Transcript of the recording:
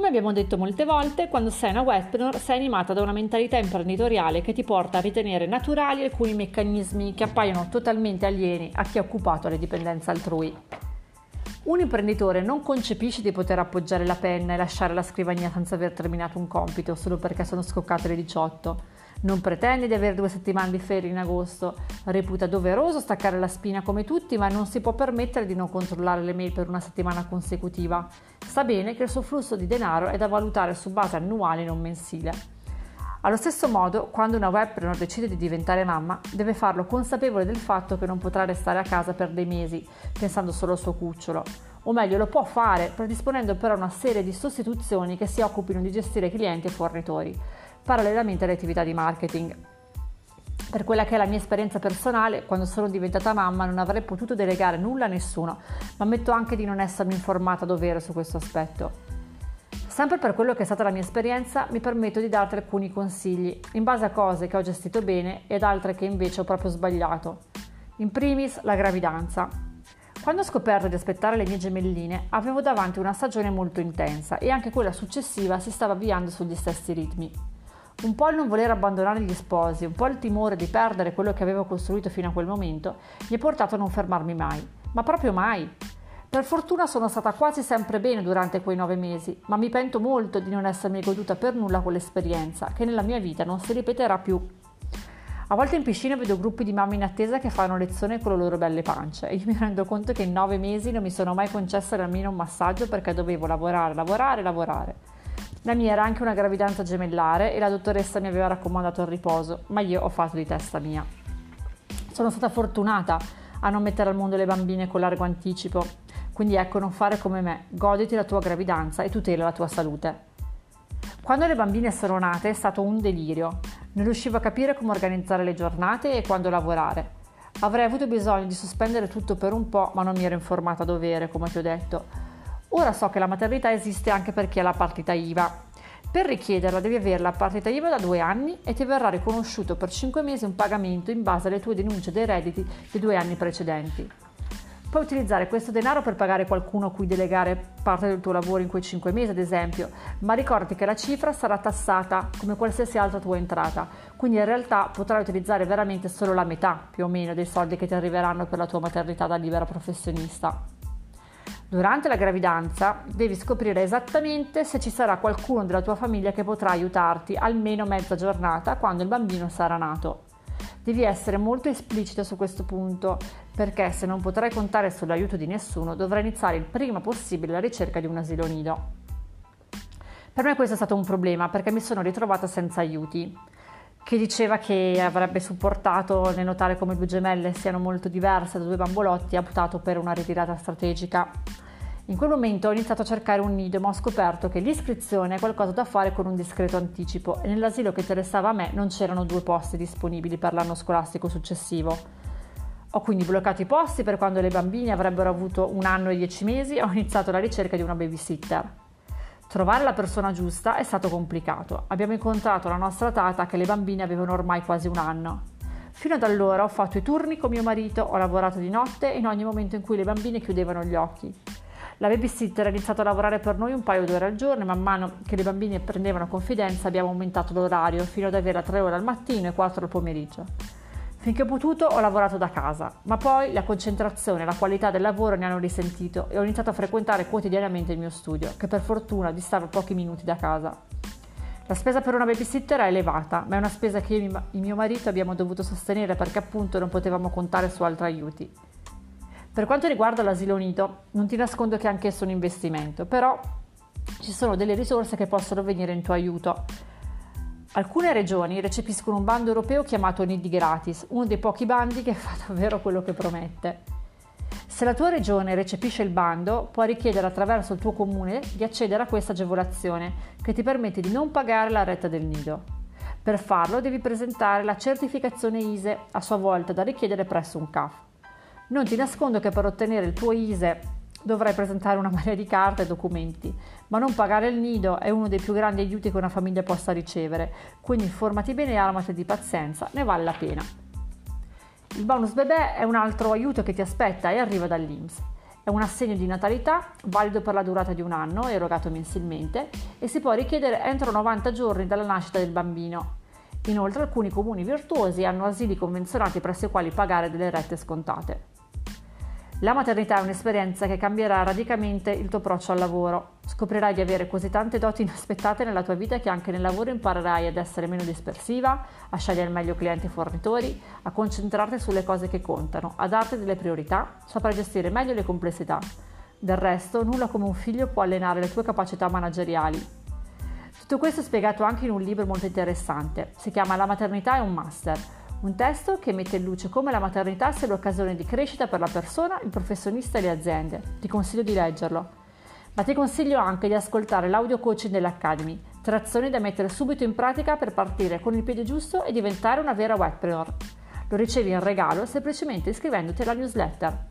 Come abbiamo detto molte volte, quando sei una webpreneur sei animata da una mentalità imprenditoriale che ti porta a ritenere naturali alcuni meccanismi che appaiono totalmente alieni a chi è occupato alle dipendenze altrui. Un imprenditore non concepisce di poter appoggiare la penna e lasciare la scrivania senza aver terminato un compito solo perché sono scoccate le 18 non pretende di avere due settimane di ferie in agosto, reputa doveroso staccare la spina come tutti, ma non si può permettere di non controllare le mail per una settimana consecutiva. Sa bene che il suo flusso di denaro è da valutare su base annuale, non mensile. Allo stesso modo, quando una webpreneur decide di diventare mamma, deve farlo consapevole del fatto che non potrà restare a casa per dei mesi, pensando solo al suo cucciolo. O meglio, lo può fare, predisponendo però una serie di sostituzioni che si occupino di gestire clienti e fornitori parallelamente alle attività di marketing. Per quella che è la mia esperienza personale, quando sono diventata mamma non avrei potuto delegare nulla a nessuno, ma ammetto anche di non essermi informata a dovere su questo aspetto. Sempre per quello che è stata la mia esperienza, mi permetto di darti alcuni consigli, in base a cose che ho gestito bene ed altre che invece ho proprio sbagliato. In primis, la gravidanza. Quando ho scoperto di aspettare le mie gemelline, avevo davanti una stagione molto intensa e anche quella successiva si stava avviando sugli stessi ritmi. Un po' il non voler abbandonare gli sposi, un po' il timore di perdere quello che avevo costruito fino a quel momento, mi ha portato a non fermarmi mai, ma proprio mai. Per fortuna sono stata quasi sempre bene durante quei nove mesi, ma mi pento molto di non essermi goduta per nulla quell'esperienza, che nella mia vita non si ripeterà più. A volte in piscina vedo gruppi di mamme in attesa che fanno lezione con le loro belle pance e io mi rendo conto che in nove mesi non mi sono mai concessa nemmeno un massaggio perché dovevo lavorare, lavorare, lavorare. La mia era anche una gravidanza gemellare e la dottoressa mi aveva raccomandato il riposo, ma io ho fatto di testa mia. Sono stata fortunata a non mettere al mondo le bambine con largo anticipo, quindi ecco non fare come me, goditi la tua gravidanza e tutela la tua salute. Quando le bambine sono nate è stato un delirio, non riuscivo a capire come organizzare le giornate e quando lavorare. Avrei avuto bisogno di sospendere tutto per un po', ma non mi ero informata a dovere, come ti ho detto. Ora so che la maternità esiste anche per chi ha la partita IVA. Per richiederla devi avere la partita IVA da due anni e ti verrà riconosciuto per cinque mesi un pagamento in base alle tue denunce dei redditi dei due anni precedenti. Puoi utilizzare questo denaro per pagare qualcuno a cui delegare parte del tuo lavoro in quei cinque mesi, ad esempio, ma ricordati che la cifra sarà tassata come qualsiasi altra tua entrata, quindi in realtà potrai utilizzare veramente solo la metà più o meno dei soldi che ti arriveranno per la tua maternità da libera professionista. Durante la gravidanza devi scoprire esattamente se ci sarà qualcuno della tua famiglia che potrà aiutarti almeno mezza giornata quando il bambino sarà nato. Devi essere molto esplicita su questo punto perché se non potrai contare sull'aiuto di nessuno dovrai iniziare il prima possibile la ricerca di un asilo nido. Per me questo è stato un problema perché mi sono ritrovata senza aiuti che diceva che avrebbe supportato nel notare come due gemelle siano molto diverse da due bambolotti, ha optato per una ritirata strategica. In quel momento ho iniziato a cercare un nido, ma ho scoperto che l'iscrizione è qualcosa da fare con un discreto anticipo e nell'asilo che interessava a me non c'erano due posti disponibili per l'anno scolastico successivo. Ho quindi bloccato i posti per quando le bambine avrebbero avuto un anno e dieci mesi e ho iniziato la ricerca di una babysitter. Trovare la persona giusta è stato complicato. Abbiamo incontrato la nostra tata che le bambine avevano ormai quasi un anno. Fino ad allora ho fatto i turni con mio marito, ho lavorato di notte in ogni momento in cui le bambine chiudevano gli occhi. La babysitter ha iniziato a lavorare per noi un paio d'ore al giorno e man mano che le bambine prendevano confidenza abbiamo aumentato l'orario fino ad avere tre ore al mattino e quattro al pomeriggio. Finché ho potuto ho lavorato da casa, ma poi la concentrazione e la qualità del lavoro ne hanno risentito e ho iniziato a frequentare quotidianamente il mio studio, che per fortuna distava pochi minuti da casa. La spesa per una babysitter è elevata, ma è una spesa che io e mio marito abbiamo dovuto sostenere perché appunto non potevamo contare su altri aiuti. Per quanto riguarda l'asilo unito, non ti nascondo che anch'esso è un investimento, però ci sono delle risorse che possono venire in tuo aiuto Alcune regioni recepiscono un bando europeo chiamato Nidi Gratis, uno dei pochi bandi che fa davvero quello che promette. Se la tua regione recepisce il bando, puoi richiedere attraverso il tuo comune di accedere a questa agevolazione che ti permette di non pagare la retta del nido. Per farlo devi presentare la certificazione ISE, a sua volta da richiedere presso un CAF. Non ti nascondo che per ottenere il tuo ISE dovrai presentare una marea di carte e documenti, ma non pagare il nido è uno dei più grandi aiuti che una famiglia possa ricevere, quindi informati bene e armati di pazienza, ne vale la pena. Il bonus bebè è un altro aiuto che ti aspetta e arriva dall'IMSS. È un assegno di natalità valido per la durata di un anno, erogato mensilmente, e si può richiedere entro 90 giorni dalla nascita del bambino. Inoltre alcuni comuni virtuosi hanno asili convenzionati presso i quali pagare delle rette scontate. La maternità è un'esperienza che cambierà radicalmente il tuo approccio al lavoro. Scoprirai di avere così tante doti inaspettate nella tua vita che anche nel lavoro imparerai ad essere meno dispersiva, a scegliere meglio clienti e fornitori, a concentrarti sulle cose che contano, a darti delle priorità, saprai gestire meglio le complessità. Del resto, nulla come un figlio può allenare le tue capacità manageriali. Tutto questo è spiegato anche in un libro molto interessante. Si chiama La maternità è un master un testo che mette in luce come la maternità sia l'occasione di crescita per la persona, il professionista e le aziende. Ti consiglio di leggerlo. Ma ti consiglio anche di ascoltare l'audio coaching dell'Academy, tre azioni da mettere subito in pratica per partire con il piede giusto e diventare una vera webpreneur. Lo ricevi in regalo semplicemente iscrivendoti alla newsletter.